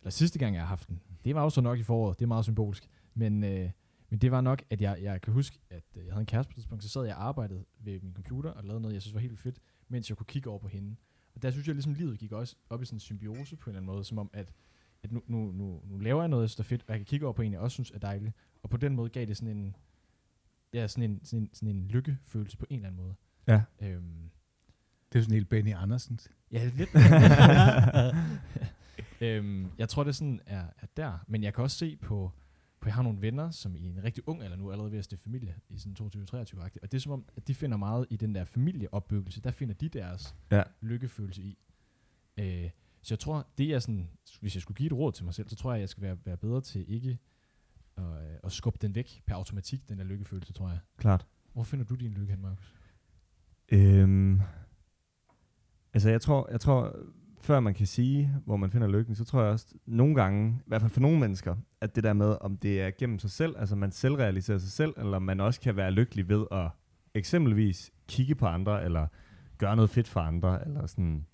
eller sidste gang, jeg har haft den, det var jo så nok i foråret, det er meget symbolisk, men, øh, men det var nok, at jeg, jeg kan huske, at jeg havde en kæreste på et tidspunkt, så sad jeg og arbejdede ved min computer og lavede noget, jeg synes var helt fedt, mens jeg kunne kigge over på hende. Og der synes jeg ligesom, livet gik også op i sådan en symbiose på en eller anden måde, som om, at, at nu, nu, nu, nu laver jeg noget, der er fedt, og jeg kan kigge over på en, jeg også synes er dejligt. Og på den måde gav det sådan en, ja, sådan en, sådan en, sådan en lykkefølelse på en eller anden måde. Ja. Øhm, Det er sådan helt Benny Andersen. Ja, lidt. øhm, jeg tror, det sådan er, er der. Men jeg kan også se på, på, jeg har nogle venner, som i en rigtig ung alder nu er allerede ved at stifte familie, i sådan 22-23-agtigt. Og det er som om, at de finder meget i den der familieopbyggelse. Der finder de deres Ja. lykkefølelse i. Øh, så jeg tror, det er sådan, hvis jeg skulle give et råd til mig selv, så tror jeg, at jeg skal være, være bedre til ikke at, øh, at skubbe den væk per automatik, den der lykkefølelse, tror jeg. Klart. Hvor finder du din lykke hen, Markus? Øhm, altså jeg tror, jeg tror, før man kan sige, hvor man finder lykken, så tror jeg også nogle gange, i hvert fald for nogle mennesker, at det der med, om det er gennem sig selv, altså man selvrealiserer sig selv, eller man også kan være lykkelig ved at eksempelvis kigge på andre, eller gøre noget fedt for andre, eller sådan.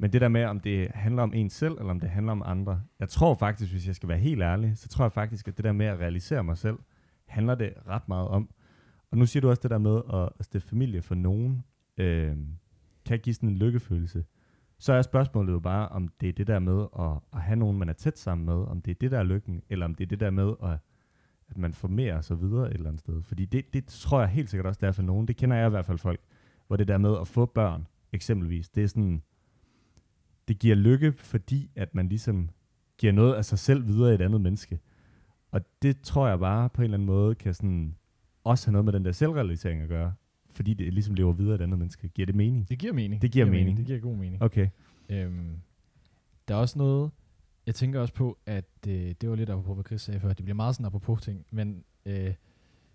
Men det der med, om det handler om en selv, eller om det handler om andre. Jeg tror faktisk, hvis jeg skal være helt ærlig, så tror jeg faktisk, at det der med at realisere mig selv, handler det ret meget om. Og nu siger du også det der med at, at stifte familie for nogen, øh, kan give sådan en lykkefølelse. Så er spørgsmålet jo bare, om det er det der med at, at have nogen, man er tæt sammen med, om det er det, der er lykken, eller om det er det der med, at, at man formerer sig videre et eller andet sted. Fordi det, det tror jeg helt sikkert også, det er for nogen. Det kender jeg i hvert fald folk, hvor det der med at få børn, eksempelvis, det er sådan, det giver lykke, fordi at man ligesom giver noget af sig selv videre i et andet menneske. Og det tror jeg bare på en eller anden måde kan sådan også have noget med den der selvrealisering at gøre, fordi det ligesom lever videre et andet menneske. Giver det mening? Det giver mening. Det giver mening. Det giver god mening. Okay. Øhm, der er også noget, jeg tænker også på, at øh, det var lidt apropos, hvad Chris sagde før, det bliver meget sådan apropos ting, men øh,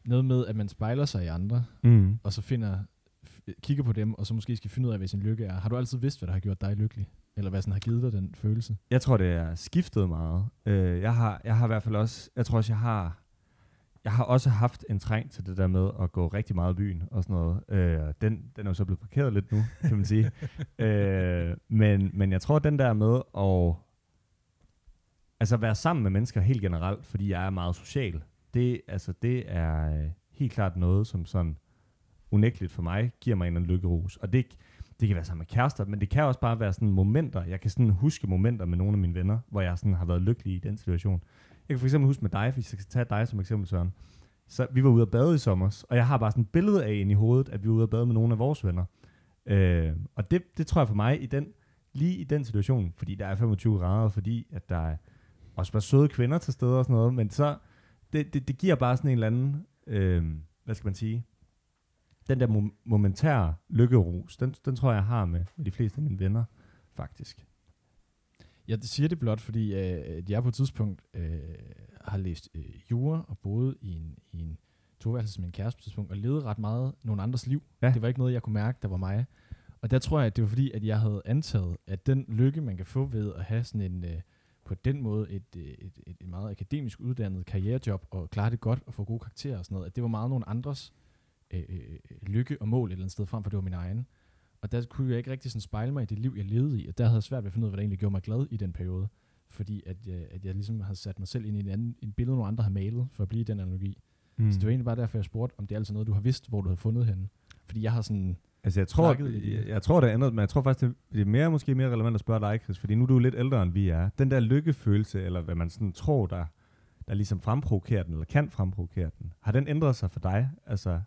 noget med, at man spejler sig i andre, Mm. og så finder, kigger på dem, og så måske skal finde ud af, hvad sin lykke er. Har du altid vidst, hvad der har gjort dig lykkelig? Eller hvad sådan har givet dig den følelse? Jeg tror, det er skiftet meget. Øh, jeg, har, jeg har i hvert fald også, jeg tror også, jeg har, jeg har også haft en træng til det der med at gå rigtig meget i byen og sådan noget. Øh, den, den er jo så blevet parkeret lidt nu, kan man sige. øh, men, men jeg tror, den der med at altså være sammen med mennesker helt generelt, fordi jeg er meget social, det, altså, det er øh, helt klart noget, som sådan unægteligt for mig giver mig en lykkerus. Og det, det kan være sammen med kærester, men det kan også bare være sådan momenter. Jeg kan sådan huske momenter med nogle af mine venner, hvor jeg sådan har været lykkelig i den situation. Jeg kan for eksempel huske med dig, hvis jeg skal tage dig som eksempel, Søren. Så vi var ude at bade i sommer, og jeg har bare sådan et billede af ind i hovedet, at vi var ude at bade med nogle af vores venner. Øh, og det, det tror jeg for mig, i den, lige i den situation, fordi der er 25 grader, fordi at der er også bare søde kvinder til stede og sådan noget, men så, det, det, det giver bare sådan en eller anden, øh, hvad skal man sige, den der mom- momentære lykkerus, den, den tror jeg, jeg har med, med de fleste af mine venner, faktisk. Jeg siger det blot, fordi øh, jeg på et tidspunkt øh, har læst øh, jura og boet i en, i en toværelse med en kæreste på et tidspunkt, og levet ret meget nogle andres liv. Ja. Det var ikke noget, jeg kunne mærke, der var mig. Og der tror jeg, at det var fordi, at jeg havde antaget, at den lykke, man kan få ved at have sådan en, øh, på den måde, et, øh, et, et, et meget akademisk uddannet karrierejob, og klare det godt og få gode karakterer og sådan noget, at det var meget nogle andres øh, øh, lykke og mål et eller andet sted, frem for det var min egen. Og der kunne jeg ikke rigtig sådan spejle mig i det liv, jeg levede i, og der havde jeg svært ved at finde ud af, hvad der egentlig gjorde mig glad i den periode. Fordi at jeg, at jeg ligesom havde sat mig selv ind i en, anden, en billede, nogle andre har malet, for at blive i den analogi. Mm. Så det var egentlig bare derfor, jeg spurgte, om det er altså noget, du har vidst, hvor du havde fundet henne. Fordi jeg har sådan, Altså, jeg tror, jeg, jeg tror, det andet, men jeg tror faktisk, det- det er mere, måske mere relevant at spørge dig, Chris, fordi nu er du lidt ældre, end vi er. Den der lykkefølelse, eller hvad man sådan tror, der, der ligesom fremprovokerer den, eller kan fremprovokere den, har den ændret sig for dig? Altså,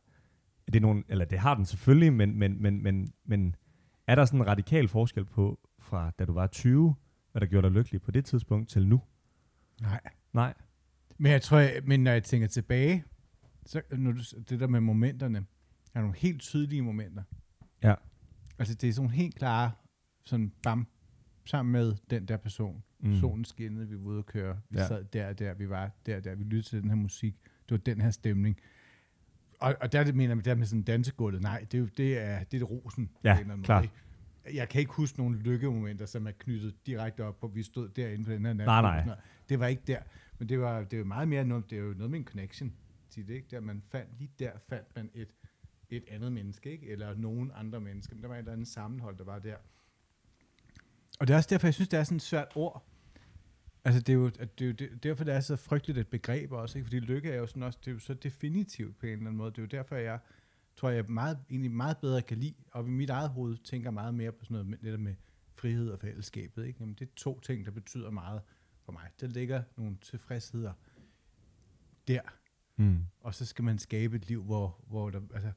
er det nogen, eller det har den selvfølgelig, men, men, men, men, men er der sådan en radikal forskel på, fra da du var 20, hvad der gjorde dig lykkelig på det tidspunkt, til nu? Nej. Nej. Men jeg tror, jeg, men når jeg tænker tilbage, så når du, det der med momenterne, er nogle helt tydelige momenter. Ja. Altså det er sådan helt klare, sådan bam, sammen med den der person. Mm. Solen skinnede, vi var ude at køre, vi ja. sad der og der, vi var der og der, vi lyttede til den her musik, det var den her stemning. Og, og der er mener jeg, der med sådan dansegulvet, nej, det er jo det er, det er det rosen. Ja, klart. Jeg kan ikke huske nogle lykkemomenter, som er knyttet direkte op på, at vi stod derinde på den her nat. Nej, nej. Det var ikke der. Men det var, det var meget mere noget, det er jo noget med en connection. Til det, ikke? Der man fandt, lige der fandt man et, et andet menneske, ikke? eller nogen andre mennesker. Men der var et eller andet sammenhold, der var der. Og det er også derfor, jeg synes, det er sådan et svært ord. Altså, det er jo, det er jo det, derfor, det er så frygteligt et begreb også, ikke? fordi lykke er jo sådan også, det er jo så definitivt på en eller anden måde. Det er jo derfor, jeg tror, jeg meget, egentlig meget bedre kan lide, og i mit eget hoved tænker meget mere på sådan noget med, med frihed og fællesskabet. Ikke? Jamen, det er to ting, der betyder meget for mig. Der ligger nogle tilfredsheder der, Mm. og så skal man skabe et liv, hvor, hvor der, altså,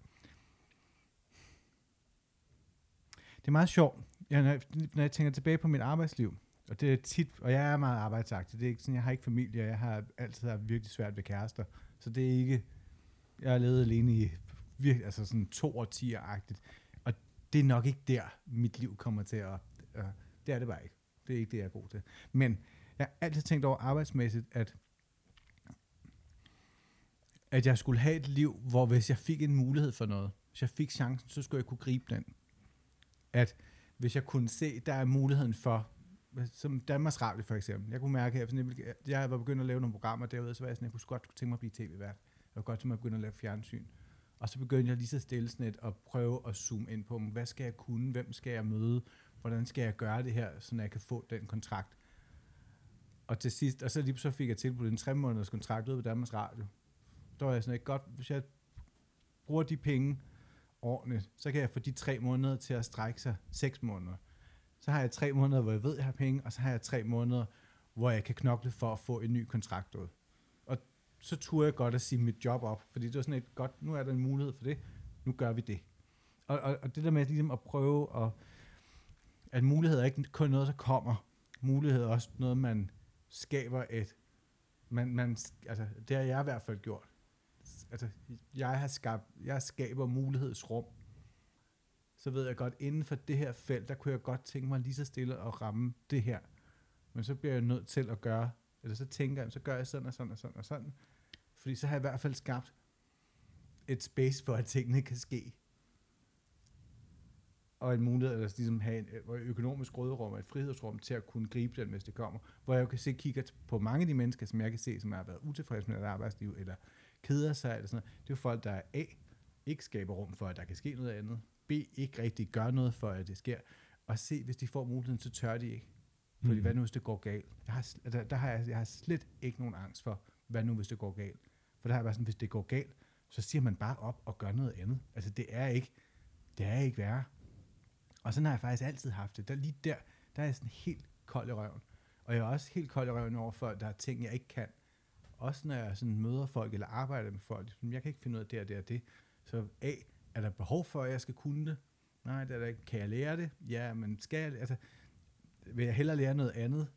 det er meget sjovt, ja, når, jeg, når jeg tænker tilbage på mit arbejdsliv, og det er tit, og jeg er meget arbejdsagtig, det er ikke sådan, jeg har ikke familie, og jeg har altid haft virkelig svært ved kærester, så det er ikke, jeg har levet alene i virkelig, altså sådan to årtier-agtigt, og det er nok ikke der, mit liv kommer til at, uh, det er det bare ikke, det er ikke det, jeg er god til, men jeg har altid tænkt over arbejdsmæssigt, at at jeg skulle have et liv, hvor hvis jeg fik en mulighed for noget, hvis jeg fik chancen, så skulle jeg kunne gribe den. At hvis jeg kunne se, der er muligheden for, som Danmarks Radio for eksempel, jeg kunne mærke, at jeg, jeg var begyndt at lave nogle programmer derude, så var jeg sådan, jeg kunne godt tænke mig at blive tv-vært. Jeg kunne godt tænke mig at begynde at lave fjernsyn. Og så begyndte jeg lige så stille sådan et at prøve at zoome ind på, hvad skal jeg kunne, hvem skal jeg møde, hvordan skal jeg gøre det her, så jeg kan få den kontrakt. Og til sidst, og så lige så fik jeg tilbudt en tre måneders kontrakt ud på Danmarks Radio. Der var jeg sådan ikke godt, hvis jeg bruger de penge ordentligt, så kan jeg få de tre måneder til at strække sig seks måneder. Så har jeg tre måneder, hvor jeg ved, jeg har penge, og så har jeg tre måneder, hvor jeg kan knokle for at få en ny kontrakt ud. Og så turde jeg godt at sige mit job op, fordi det var sådan et godt, nu er der en mulighed for det, nu gør vi det. Og, og, og det der med ligesom at prøve at, at muligheder er ikke kun noget, der kommer. Muligheder er også noget, man skaber et, man, man, altså det har jeg i hvert fald gjort. Altså, jeg har skabt, jeg skaber mulighedsrum. Så ved jeg godt, inden for det her felt, der kunne jeg godt tænke mig lige så stille at ramme det her. Men så bliver jeg nødt til at gøre, eller så tænker jeg, så gør jeg sådan og sådan og sådan og sådan. Fordi så har jeg i hvert fald skabt et space for, at tingene kan ske. Og en mulighed, eller ligesom have en, øh, et økonomisk råderum og et frihedsrum til at kunne gribe den, hvis det kommer. Hvor jeg jo kan se, kigger på mange af de mennesker, som jeg kan se, som har været utilfredse med deres arbejdsliv, eller keder sig, eller sådan noget. Det er jo folk, der A, ikke skaber rum for, at der kan ske noget andet. B, ikke rigtig gør noget for, at det sker. Og C, hvis de får muligheden, så tør de ikke. Fordi Mhm. hvad nu, hvis det går galt? Jeg har, der, der har jeg, jeg har slet ikke nogen angst for, hvad nu, hvis det går galt? For der har jeg bare sådan, hvis det går galt, så siger man bare op og gør noget andet. Altså det er ikke, det er ikke værre. Og sådan har jeg faktisk altid haft det. Der, lige der, der er jeg sådan helt kold i røven. Og jeg er også helt kold i røven over for, at der er ting, jeg ikke kan. Også når jeg sådan møder folk eller arbejder med folk. Jeg kan ikke finde ud af det og det og det. Så A, er der behov for, at jeg skal kunne det? Nej, det er der. Kan jeg lære det? Ja, men skal jeg, altså, vil jeg hellere lære noget andet?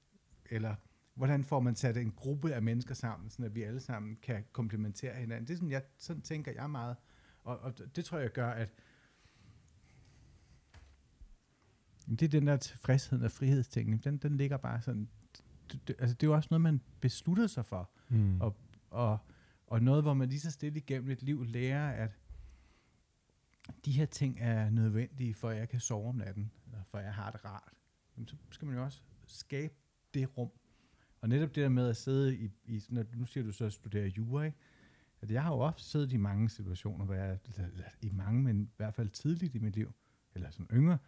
Eller hvordan får man sat en gruppe af mennesker sammen, så vi alle sammen kan komplementere hinanden? Det er sådan, jeg, sådan tænker jeg meget. Og, og det tror jeg gør, at det er den der tilfredshed og frihedsting. Den, den ligger bare sådan... Det, det, altså, det er jo også noget, man beslutter sig for. Mm. Og, og, og noget, hvor man lige så stille igennem et liv lærer, at de her ting er nødvendige, for at jeg kan sove om natten, eller for at jeg har det rart. Jamen, så skal man jo også skabe det rum. Og netop det der med at sidde i, i når, nu siger du så at studere jura, ikke? At jeg har jo ofte siddet i mange situationer, hvor jeg, eller, eller, i mange, men i hvert fald tidligt i mit liv, eller som yngre,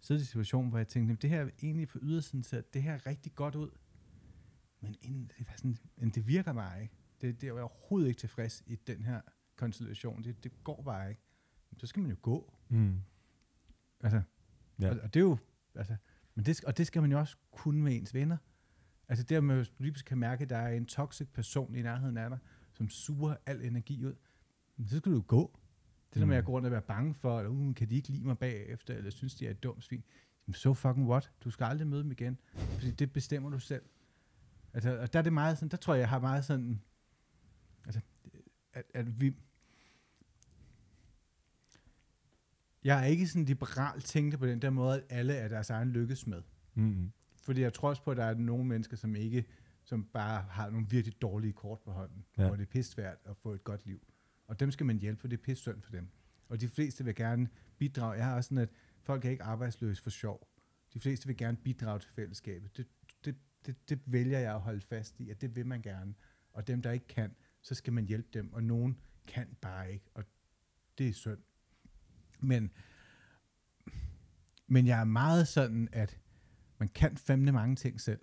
siddet i situationer, hvor jeg tænkte, "Jamen, det her er egentlig på ydersiden ser det her rigtig godt ud. Men, inden, det, var sådan, men det virker bare ikke. Det, det er jeg overhovedet ikke tilfreds i den her konstellation. Det, det går bare ikke. Så skal man jo gå. Mm. Altså, Ja. og, og det er jo, altså, men det, og det skal man jo også kunne med ens venner. Altså det, at man lige kan mærke, at der er en toxic person i nærheden af dig, som suger al energi ud, men så skal du jo gå. Det der med Mm. at gå rundt og være bange for, eller uh, kan de ikke lide mig bagefter, eller synes de er et dumt svin. Jamen, so fucking what? Du skal aldrig møde dem igen, fordi det bestemmer du selv. Altså, og der er det meget sådan, der tror jeg, jeg har meget sådan, altså, at, at vi, jeg er ikke sådan liberal tænkte på den der måde, at alle er deres egen lykkes med. Mm. Fordi jeg tror også på, at der er nogle mennesker, som ikke, som bare har nogle virkelig dårlige kort på hånden, Ja. hvor det er pisse svært at få et godt liv. Og dem skal man hjælpe, for det er pisse synd for dem. Og de fleste vil gerne bidrage. Jeg har også sådan, at folk er ikke arbejdsløse for sjov. De fleste vil gerne bidrage til fællesskabet. Det, det, det, det vælger jeg at holde fast i, at det vil man gerne. Og dem, der ikke kan, så skal man hjælpe dem. Og nogen kan bare ikke, og det er synd. Men, men jeg er meget sådan, at man kan fandme mange ting selv.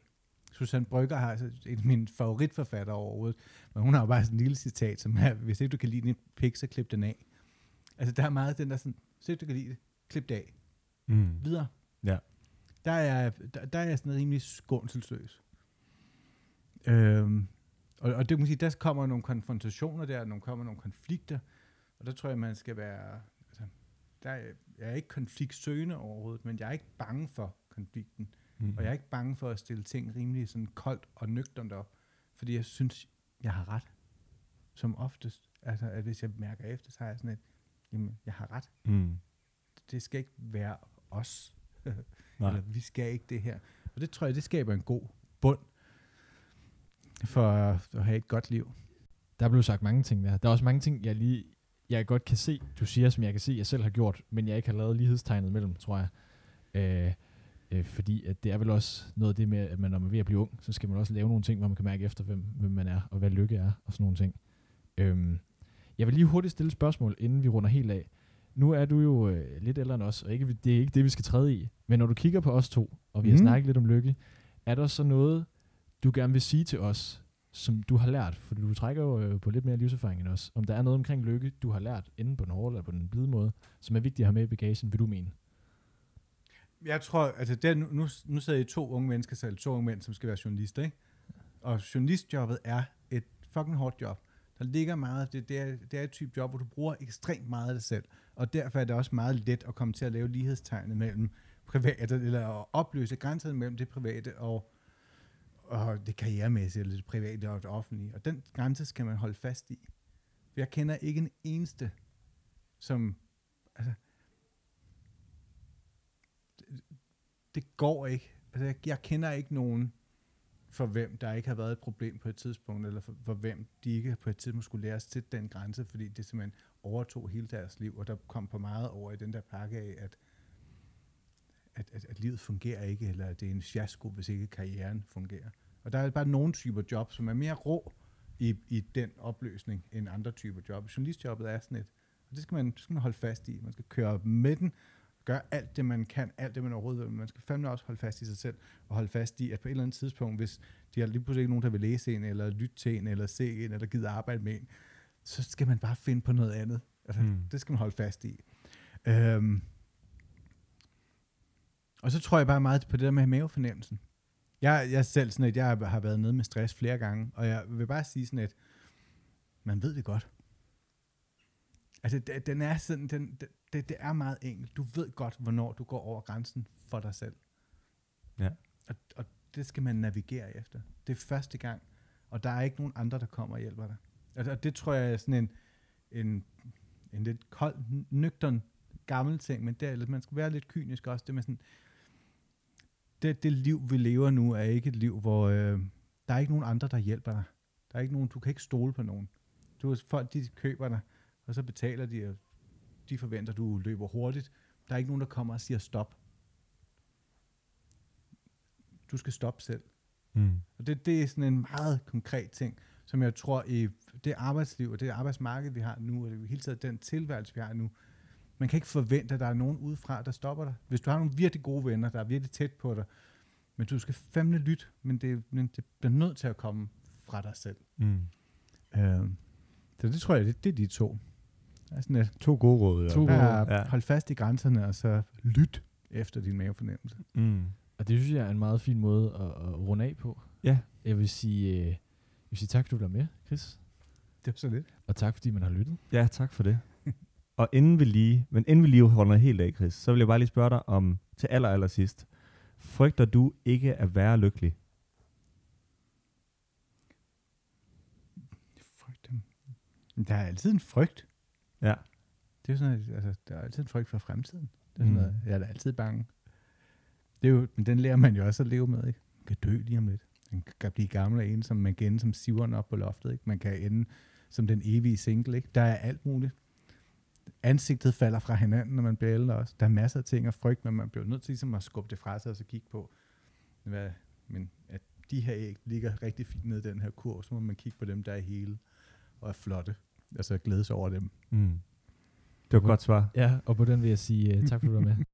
Susanne Brygger har altså en af mine favoritforfattere overhovedet, men hun har jo bare sådan en lille citat, som er, hvis ikke du kan lide din pik, så klip den af. Altså der er meget den der sådan, hvis ikke du kan lide det, klip det af. Mm. Videre. Ja. Der er, der, der er jeg sådan rimelig skånselsløs. Øhm, og, og det kan man sige, der kommer nogle konfrontationer der, der kommer nogle konflikter, og der tror jeg, man skal være, der er, jeg er ikke konfliktsøgende overhovedet, men jeg er ikke bange for konflikten. Mm. Og jeg er ikke bange for at stille ting rimelig sådan koldt og nøgternt op, fordi jeg synes, jeg har ret. Som oftest. Altså, at hvis jeg mærker efter, så har jeg sådan et, jamen, jeg har ret. Mm. Det skal ikke være os. Nej. Eller vi skal ikke det her. Og det tror jeg, det skaber en god bund for at have et godt liv. Der blev sagt mange ting der. Der er også mange ting, jeg lige jeg godt kan se, du siger, som jeg kan se, jeg selv har gjort, men jeg ikke har lavet lighedstegnet mellem, tror jeg. Øh, øh, fordi at det er vel også noget af det med, at man, når man er ved at blive ung, så skal man også lave nogle ting, hvor man kan mærke efter, hvem, hvem man er, og hvad lykke er, og sådan nogle ting. Øhm, jeg vil lige hurtigt stille et spørgsmål, inden vi runder helt af. Nu er du jo øh, lidt ældre end os, og ikke, det er ikke det, vi skal træde i. Men når du kigger på os to, og vi har Mhm. snakket lidt om lykke, er der så noget, du gerne vil sige til os, som du har lært, for du trækker jo øh, på lidt mere livserfaring end os, om der er noget omkring lykke, du har lært, enten på den hårde eller på den blide måde, som er vigtigt at have med i bagagen, vil du mene? Jeg tror, altså der, nu, nu, nu sidder I to unge mennesker selv, to unge mænd, som skal være journalister, ikke? Og journalistjobbet er et fucking hårdt job. Der ligger meget, det, det, er, det er et type job, hvor du bruger ekstremt meget af dig selv. Og derfor er det også meget let at komme til at lave lighedstegnet mellem private, eller at opløse grænserne mellem det private og, og det karrieremæssige, eller det private og det offentlige. Og den grænse skal man holde fast i. For jeg kender ikke en eneste, som, altså, det, det går ikke. Altså, jeg, jeg kender ikke nogen, for hvem der ikke har været et problem på et tidspunkt, eller for, for hvem de ikke på et tidspunkt skulle lære til den grænse, fordi det simpelthen overtog hele deres liv, og der kom på meget over i den der pakke af, at, at, at, at livet fungerer ikke, eller at det er en fiasko, hvis ikke karrieren fungerer. Og der er bare nogle typer job, som er mere rå i, i den opløsning, end andre typer job. Journalistjobbet er sådan et, og det skal man, det skal man holde fast i. Man skal køre med den, gøre alt det, man kan, alt det, man overhovedet vil. Men man skal fandme også holde fast i sig selv, og holde fast i, at på et eller andet tidspunkt, hvis de har lige pludselig ikke nogen, der vil læse en, eller lytte til en, eller se en, eller gider arbejde med en, så skal man bare finde på noget andet. Altså, Mm. Det skal man holde fast i. Øhm. Og så tror jeg bare meget på det der med mavefornemmelsen. Jeg, jeg selv sådan et, jeg har været nede med stress flere gange, og jeg vil bare sige sådan et, man ved det godt. Altså, det- den er sådan, den, det, det er meget enkelt. Du ved godt, hvornår du går over grænsen for dig selv. Ja. Og, og det skal man navigere efter. Det er første gang, og der er ikke nogen andre, der kommer og hjælper dig. Altså, og det tror jeg er sådan en, en, en lidt kold, nøgtern, gammel ting, men det er, man skal være lidt kynisk også. Det med sådan, det, det liv, vi lever nu, er ikke et liv, hvor øh, der er ikke nogen andre, der hjælper dig. Der er ikke nogen, du kan ikke stole på nogen. Du, folk, de køber dig, og så betaler de, og de forventer, du løber hurtigt. Der er ikke nogen, der kommer og siger stop. Du skal stoppe selv. Mm. Og det, det er sådan en meget konkret ting, som jeg tror i det arbejdsliv og det arbejdsmarked, vi har nu, og i hele taget den tilværelse, vi har nu, man kan ikke forvente, at der er nogen udefra, der stopper dig. Hvis du har nogle virkelig gode venner, der er virkelig tæt på dig, men du skal fandme lytte, men det, men det bliver nødt til at komme fra dig selv. Mm. Øh, så det tror jeg, det, det er de to. Der er sådan et, To gode råd. To gode bare Ja. hold fast i grænserne, og så lyt efter din mavefornemmelse. Mm. Og det synes jeg er en meget fin måde at, at runde af på. Ja. Jeg vil sige, øh, jeg vil sige tak, fordi du var med, Chris. Det var så lidt. Og tak, fordi man har lyttet. ja, tak for det. Og inden vi lige, men inden vi lige holder helt af, Chris, så vil jeg bare lige spørge dig om, til aller, aller sidst, frygter du ikke at være lykkelig? Frygt. Der er altid en frygt. Ja. Det er sådan, altså, der er altid en frygt for fremtiden. Det er sådan Mm. noget, jeg er da altid bange. Det er jo, men den lærer man jo også at leve med, ikke? Man kan dø lige om lidt. Man kan blive gammel og ene, som man kan ende som siveren op på loftet, ikke? Man kan ende som den evige single, ikke? Der er alt muligt. Ansigtet falder fra hinanden, når man bliver ældre også. Der er masser af ting at frygte, men man bliver nødt til ligesom at skubbe det fra sig og så kigge på, hvad, men at de her æg ligger rigtig fint ned i den her kurv, så må man kigge på dem, der er hele og er flotte, og så glædes over dem. Mm. Det var et godt svar. Ja, og på den vil jeg sige uh, tak, fordi du var med.